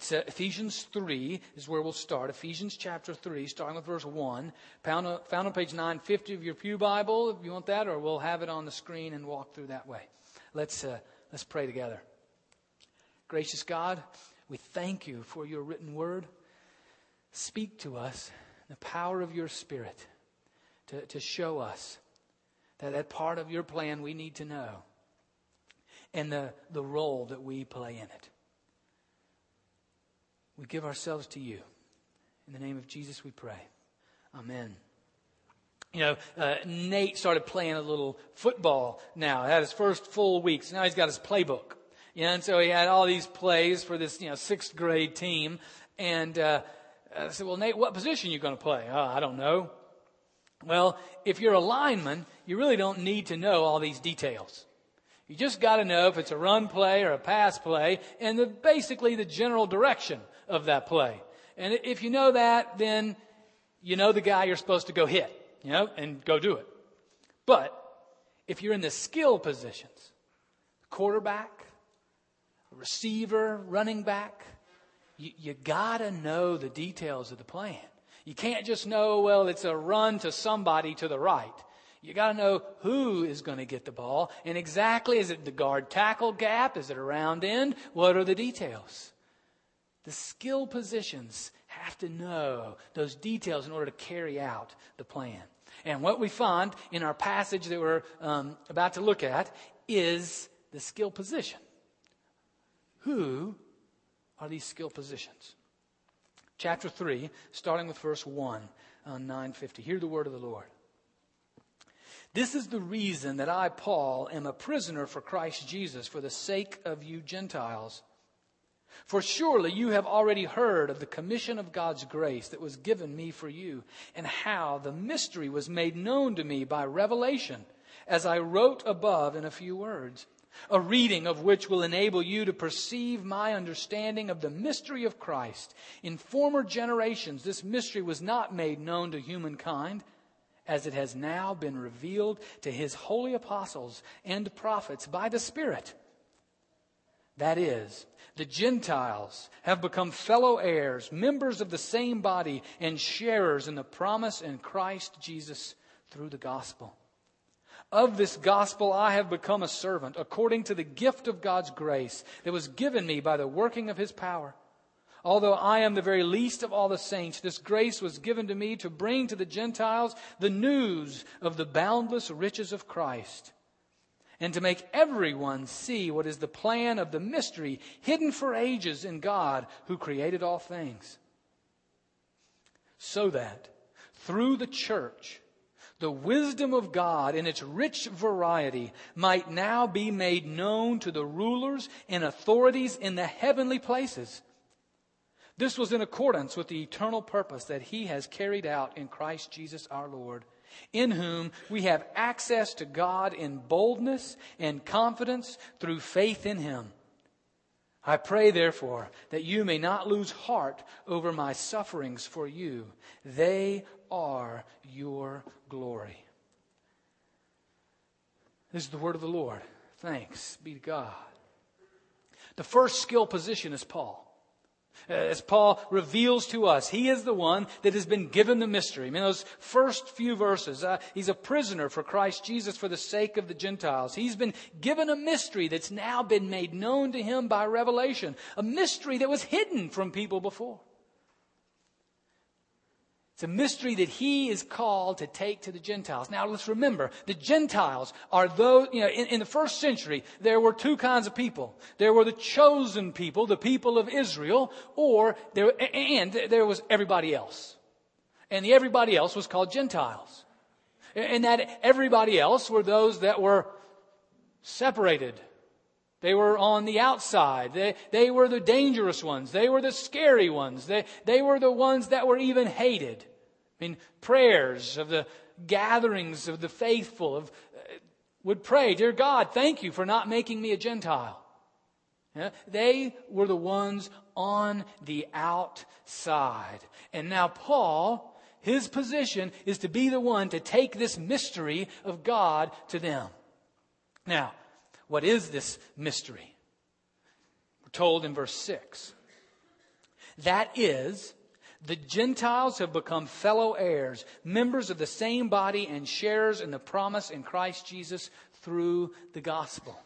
It's Ephesians 3 is where we'll start. Ephesians chapter 3, starting with verse 1. Found, found on page 950 of your Pew Bible, if you want that, or we'll have it on the screen and walk through that way. Let's, uh, let's pray together. Gracious God, we thank you for your written word. Speak to us the power of your Spirit to, to show us that that part of your plan we need to know and the, the role that we play in it. We give ourselves to you. In the name of Jesus, we pray. Amen. You know, uh, Nate started playing a little football now. Had his first full weeks. Now he's got his playbook. You know, and so he had all these plays for this, you know, sixth grade team. And uh, I said, well, Nate, what position are you going to play? Oh, I don't know. Well, if you're a lineman, you really don't need to know all these details. You just got to know if it's a run play or a pass play and the, basically the general direction of that play. And if you know that, then you know the guy you're supposed to go hit, you know, and go do it. But if you're in the skill positions, quarterback, receiver, running back, you, you gotta know the details of the plan. You can't just know, well, it's a run to somebody to the right. You got to know who is going to get the ball and exactly is it the guard tackle gap? Is it a round end? What are the details? The skill positions have to know those details in order to carry out the plan. And what we find in our passage that we're um, about to look at is the skill position. Who are these skill positions? Chapter 3, starting with verse 1 on 950. Hear the word of the Lord. This is the reason that I, Paul, am a prisoner for Christ Jesus for the sake of you Gentiles for surely you have already heard of the commission of God's grace that was given me for you, and how the mystery was made known to me by revelation, as I wrote above in a few words. A reading of which will enable you to perceive my understanding of the mystery of Christ. In former generations, this mystery was not made known to humankind, as it has now been revealed to his holy apostles and prophets by the Spirit. That is, the Gentiles have become fellow heirs, members of the same body, and sharers in the promise in Christ Jesus through the gospel. Of this gospel I have become a servant, according to the gift of God's grace that was given me by the working of his power. Although I am the very least of all the saints, this grace was given to me to bring to the Gentiles the news of the boundless riches of Christ and to make everyone see what is the plan of the mystery hidden for ages in God who created all things. So that through the church, the wisdom of God in its rich variety might now be made known to the rulers and authorities in the heavenly places. This was in accordance with the eternal purpose that He has carried out in Christ Jesus our Lord in whom we have access to God in boldness and confidence through faith in Him. I pray, therefore, that you may not lose heart over my sufferings for you. They are your glory. This is the word of the Lord. Thanks be to God. The first skill position is Paul. As Paul reveals to us, he is the one that has been given the mystery. I mean, those first few verses, uh, he's a prisoner for Christ Jesus for the sake of the Gentiles. He's been given a mystery that's now been made known to him by revelation, a mystery that was hidden from people before. It's a mystery that he is called to take to the Gentiles. Now let's remember, the Gentiles are those, you know, in, in, the first century, there were two kinds of people. There were the chosen people, the people of Israel, or there, and there was everybody else. And the everybody else was called Gentiles. And that everybody else were those that were separated. They were on the outside. They, they were the dangerous ones. They were the scary ones. They, they were the ones that were even hated. I mean, prayers of the gatherings of the faithful of, uh, would pray, Dear God, thank you for not making me a Gentile. Yeah? They were the ones on the outside. And now Paul, his position is to be the one to take this mystery of God to them. Now, what is this mystery? We're told in verse 6. That is, the Gentiles have become fellow heirs, members of the same body, and sharers in the promise in Christ Jesus through the gospel.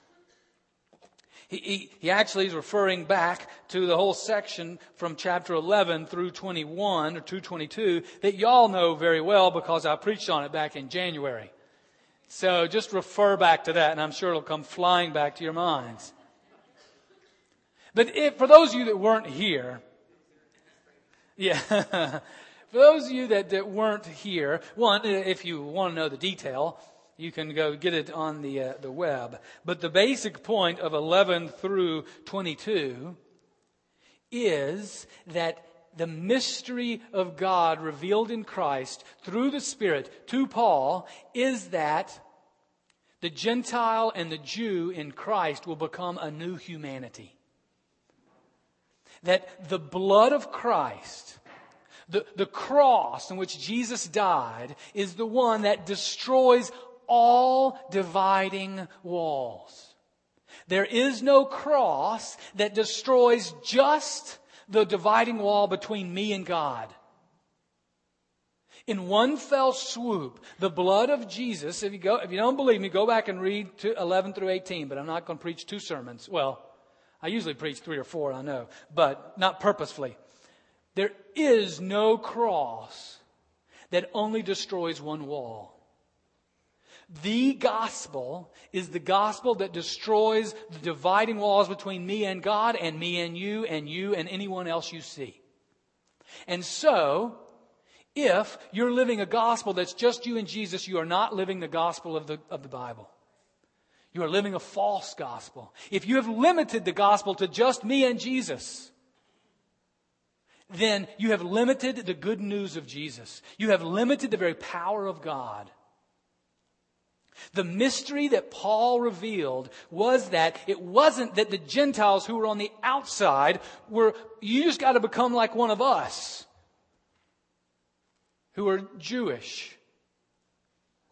He, he, he, actually is referring back to the whole section from chapter 11 through 21 or 222 that y'all know very well because I preached on it back in January. So just refer back to that and I'm sure it'll come flying back to your minds. But if, for those of you that weren't here, yeah. For those of you that, that weren't here, one, if you want to know the detail, you can go get it on the, uh, the web. But the basic point of 11 through 22 is that the mystery of God revealed in Christ through the Spirit to Paul is that the Gentile and the Jew in Christ will become a new humanity that the blood of Christ, the, the cross in which Jesus died, is the one that destroys all dividing walls. There is no cross that destroys just the dividing wall between me and God. In one fell swoop, the blood of Jesus, if you go, if you don't believe me, go back and read 11 through 18, but I'm not going to preach two sermons. Well, I usually preach three or four, I know, but not purposefully. There is no cross that only destroys one wall. The gospel is the gospel that destroys the dividing walls between me and God and me and you and you and anyone else you see. And so, if you're living a gospel that's just you and Jesus, you are not living the gospel of the, of the Bible. You are living a false gospel. If you have limited the gospel to just me and Jesus, then you have limited the good news of Jesus. You have limited the very power of God. The mystery that Paul revealed was that it wasn't that the Gentiles who were on the outside were, you just got to become like one of us who are Jewish.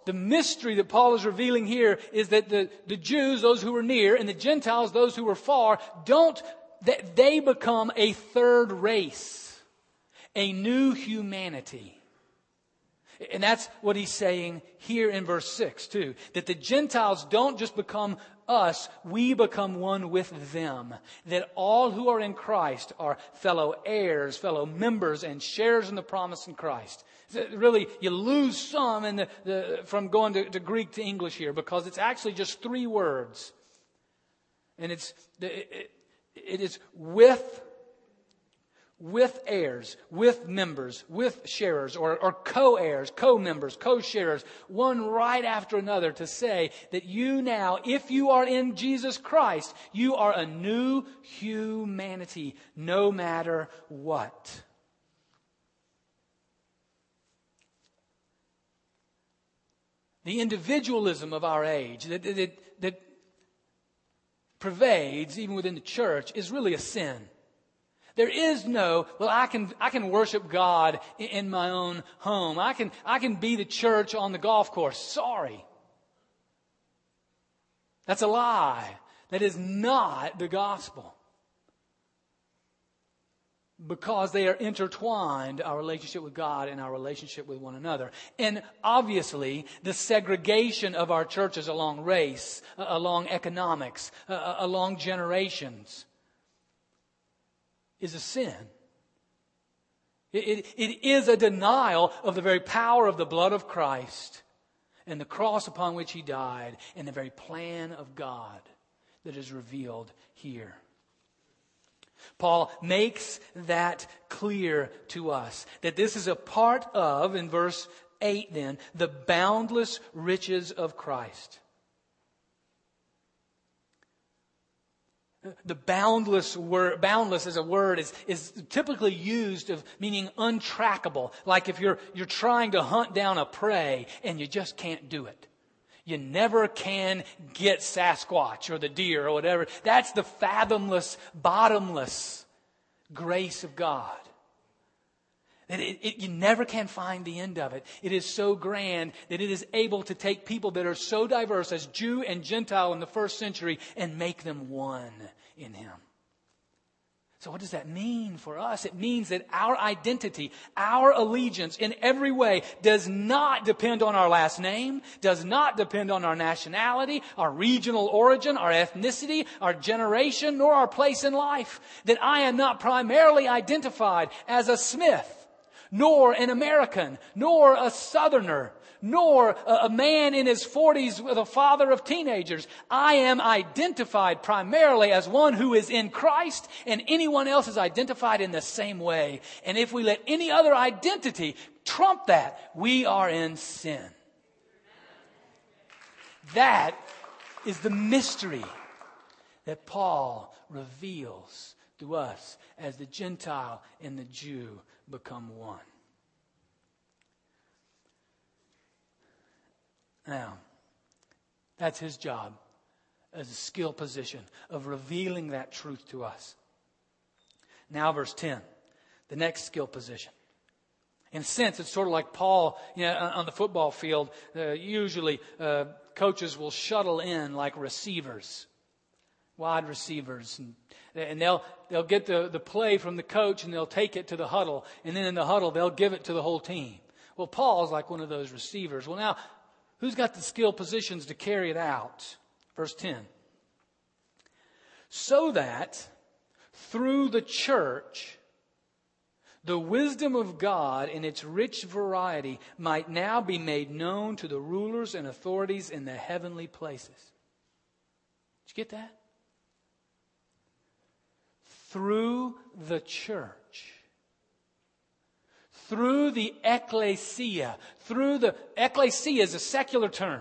The mystery that Paul is revealing here is that the, the Jews, those who were near, and the Gentiles, those who were far, don't, that they become a third race, a new humanity. And that's what he's saying here in verse 6 too. That the Gentiles don't just become us, we become one with them. That all who are in Christ are fellow heirs, fellow members, and shares in the promise in Christ Uh, really, you lose some in the, the, from going to, to Greek to English here because it's actually just three words. And it's, it, it is with, with heirs, with members, with sharers, or, or co-heirs, co-members, co-sharers, one right after another to say that you now, if you are in Jesus Christ, you are a new humanity, no matter what. The individualism of our age that, that, that pervades even within the church is really a sin. There is no, well, I can, I can worship God in my own home. I can, I can be the church on the golf course. Sorry. That's a lie. That is not the gospel because they are intertwined, our relationship with God and our relationship with one another. And obviously, the segregation of our churches along race, uh, along economics, uh, uh, along generations is a sin. It, it, it is a denial of the very power of the blood of Christ and the cross upon which he died and the very plan of God that is revealed here. Paul makes that clear to us that this is a part of, in verse 8 then, the boundless riches of Christ. The boundless word, boundless as a word is, is typically used of meaning untrackable. Like if you're, you're trying to hunt down a prey and you just can't do it. You never can get Sasquatch or the deer or whatever. That's the fathomless, bottomless grace of God. That it, it, you never can find the end of it. It is so grand that it is able to take people that are so diverse as Jew and Gentile in the first century and make them one in Him. So, what does that mean for us? It means that our identity, our allegiance in every way does not depend on our last name, does not depend on our nationality, our regional origin, our ethnicity, our generation, nor our place in life. That I am not primarily identified as a Smith, nor an American, nor a Southerner, nor a man in his 40s with a father of teenagers. I am identified primarily as one who is in Christ, and anyone else is identified in the same way. And if we let any other identity trump that, we are in sin. That is the mystery that Paul reveals to us as the Gentile and the Jew become one. Now, that's his job as a skill position of revealing that truth to us. Now, verse 10, the next skill position. In a sense, it's sort of like Paul you know, on the football field. Uh, usually, uh, coaches will shuttle in like receivers, wide receivers, and, and they'll they'll get the, the play from the coach and they'll take it to the huddle, and then in the huddle they'll give it to the whole team. Well, Paul's like one of those receivers. Well, now Who's got the skill positions to carry it out? Verse 10. So that through the church, the wisdom of God in its rich variety might now be made known to the rulers and authorities in the heavenly places. Did you get that? Through the church through the ecclesia, through the ecclesia is a secular term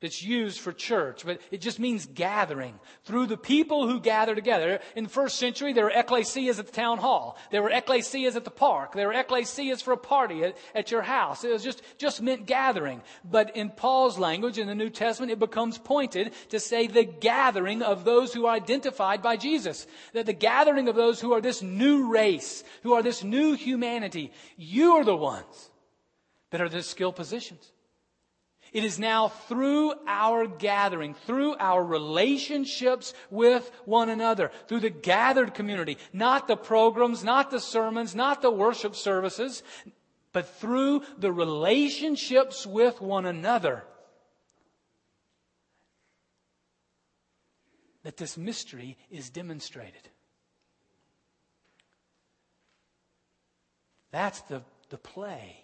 that's used for church, but it just means gathering. Through the people who gather together. In the first century, there were ecclesias at the town hall. There were ecclesias at the park. There were ecclesias for a party at, at your house. It was just, just meant gathering. But in Paul's language in the New Testament, it becomes pointed to say the gathering of those who are identified by Jesus. That the gathering of those who are this new race, who are this new humanity. You are the ones that are the skill positions. It is now through our gathering, through our relationships with one another, through the gathered community, not the programs, not the sermons, not the worship services, but through the relationships with one another. That this mystery is demonstrated. That's the, the play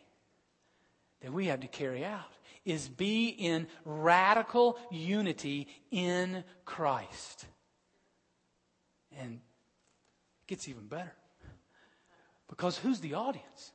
that we have to carry out is be in radical unity in Christ. And it gets even better. Because who's the audience?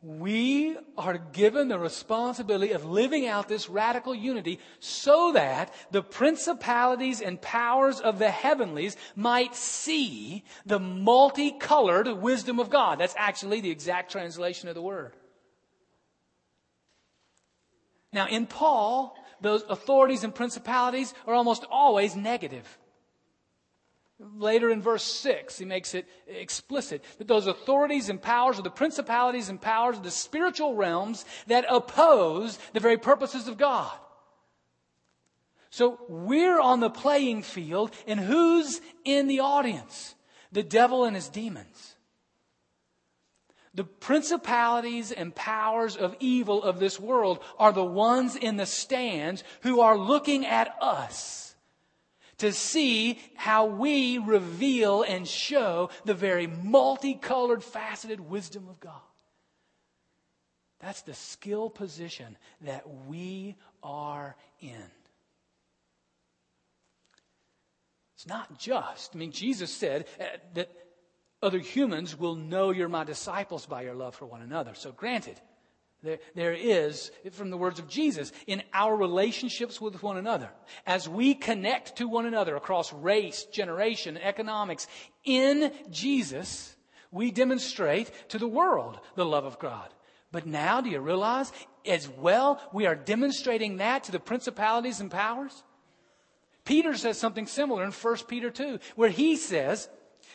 We are given the responsibility of living out this radical unity so that the principalities and powers of the heavenlies might see the multicolored wisdom of God. That's actually the exact translation of the word. Now, in Paul, those authorities and principalities are almost always negative. Later in verse 6, he makes it explicit that those authorities and powers are the principalities and powers of the spiritual realms that oppose the very purposes of God. So we're on the playing field, and who's in the audience? The devil and his demons. The principalities and powers of evil of this world are the ones in the stands who are looking at us to see how we reveal and show the very multicolored, faceted wisdom of God. That's the skill position that we are in. It's not just, I mean, Jesus said uh, that other humans will know you're my disciples by your love for one another. So, granted, there, there is, from the words of Jesus, in our relationships with one another, as we connect to one another across race, generation, economics, in Jesus, we demonstrate to the world the love of God. But now, do you realize, as well, we are demonstrating that to the principalities and powers? Peter says something similar in 1 Peter 2, where he says,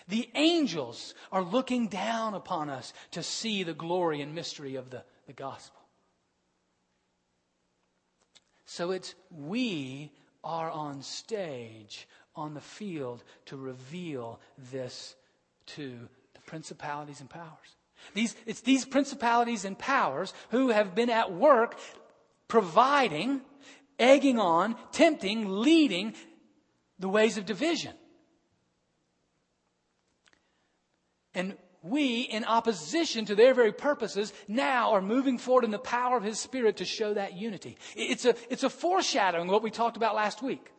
the angels are looking down upon us to see the glory and mystery of the, the gospel. So it's we are on stage on the field to reveal this to the principalities and powers. These, it's these principalities and powers who have been at work providing, egging on, tempting, leading the ways of division. And we, in opposition to their very purposes, now are moving forward in the power of His Spirit to show that unity. It's a, it's a foreshadowing of what we talked about last week.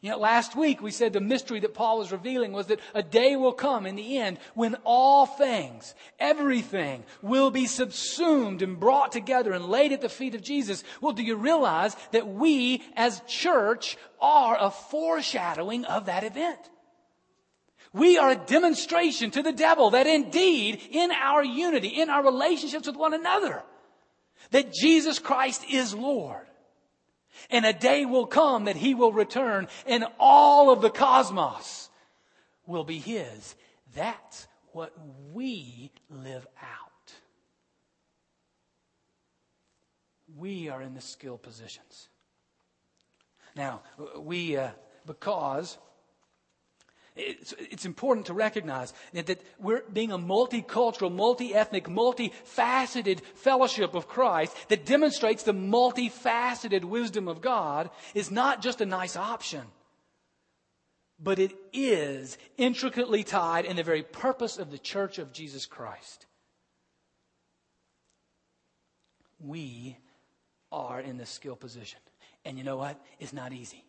You know, last week we said the mystery that Paul was revealing was that a day will come in the end when all things, everything will be subsumed and brought together and laid at the feet of Jesus. Well, do you realize that we as church are a foreshadowing of that event? We are a demonstration to the devil that indeed in our unity, in our relationships with one another, that Jesus Christ is Lord. And a day will come that he will return and all of the cosmos will be his. That's what we live out. We are in the skill positions. Now, we, uh, because it's, it's, important to recognize that we're being a multicultural, multi-ethnic, multifaceted fellowship of Christ that demonstrates the multifaceted wisdom of God is not just a nice option, but it is intricately tied in the very purpose of the church of Jesus Christ. We are in the skill position. And you know what? It's not easy.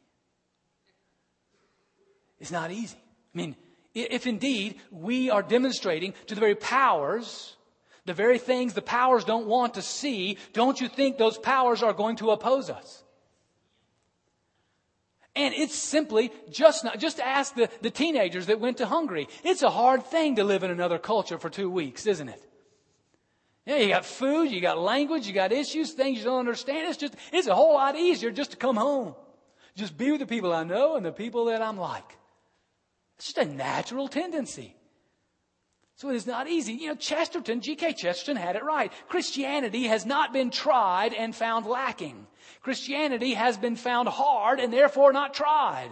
It's not easy. I mean, if indeed we are demonstrating to the very powers, the very things the powers don't want to see, don't you think those powers are going to oppose us? And it's simply just not, just ask the, the teenagers that went to Hungary. It's a hard thing to live in another culture for two weeks, isn't it? Yeah, you got food, you got language, you got issues, things you don't understand. It's just, it's a whole lot easier just to come home. Just be with the people I know and the people that I'm like. It's just a natural tendency. So it is not easy. You know, Chesterton, G.K. Chesterton had it right. Christianity has not been tried and found lacking. Christianity has been found hard and therefore not tried.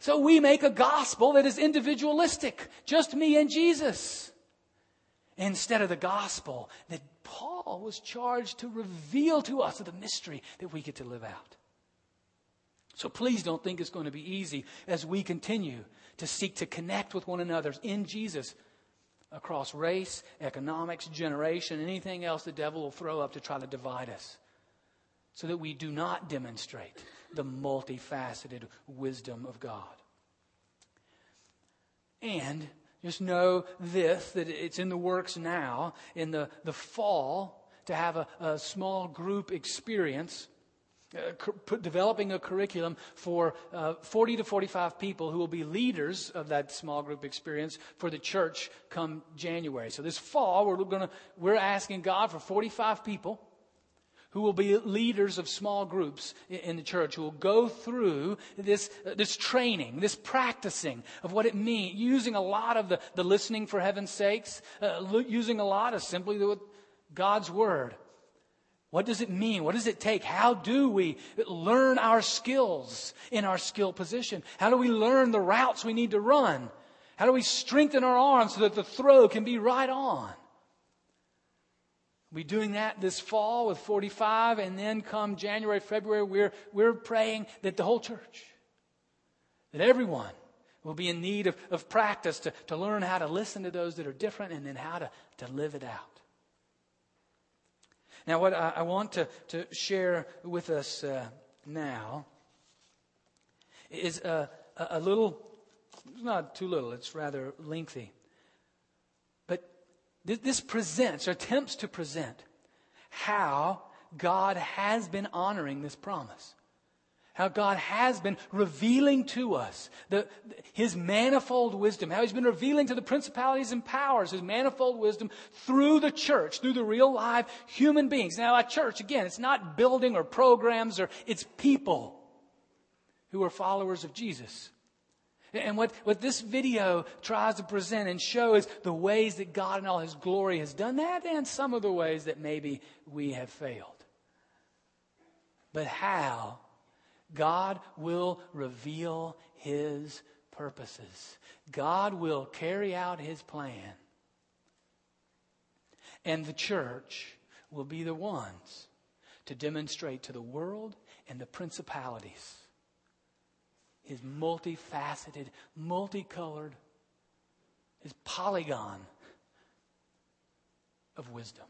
So we make a gospel that is individualistic, just me and Jesus, instead of the gospel that Paul was charged to reveal to us of the mystery that we get to live out. So please don't think it's going to be easy as we continue to seek to connect with one another in Jesus across race, economics, generation, anything else the devil will throw up to try to divide us. So that we do not demonstrate the multifaceted wisdom of God. And just know this that it's in the works now, in the, the fall, to have a, a small group experience uh, developing a curriculum for uh, 40 to 45 people who will be leaders of that small group experience for the church come January. So this fall, we're going to, we're asking God for 45 people who will be leaders of small groups in the church, who will go through this, uh, this training, this practicing of what it means, using a lot of the, the listening for heaven's sakes, uh, using a lot of simply the, God's word. What does it mean? What does it take? How do we learn our skills in our skill position? How do we learn the routes we need to run? How do we strengthen our arms so that the throw can be right on? We'll be doing that this fall with 45, and then come January, February, we're, we're praying that the whole church, that everyone will be in need of, of practice to, to learn how to listen to those that are different and then how to, to live it out. Now, what I, I want to, to share with us uh, now is a, a little, not too little, it's rather lengthy. But this, this presents, or attempts to present, how God has been honoring this promise. How God has been revealing to us the, His manifold wisdom. How He's been revealing to the principalities and powers His manifold wisdom through the church, through the real live human beings. Now, a church, again, it's not building or programs or it's people who are followers of Jesus. And what, what this video tries to present and show is the ways that God in all His glory has done that and some of the ways that maybe we have failed. But how God will reveal his purposes. God will carry out his plan. And the church will be the ones to demonstrate to the world and the principalities his multifaceted, multicolored, his polygon of wisdom.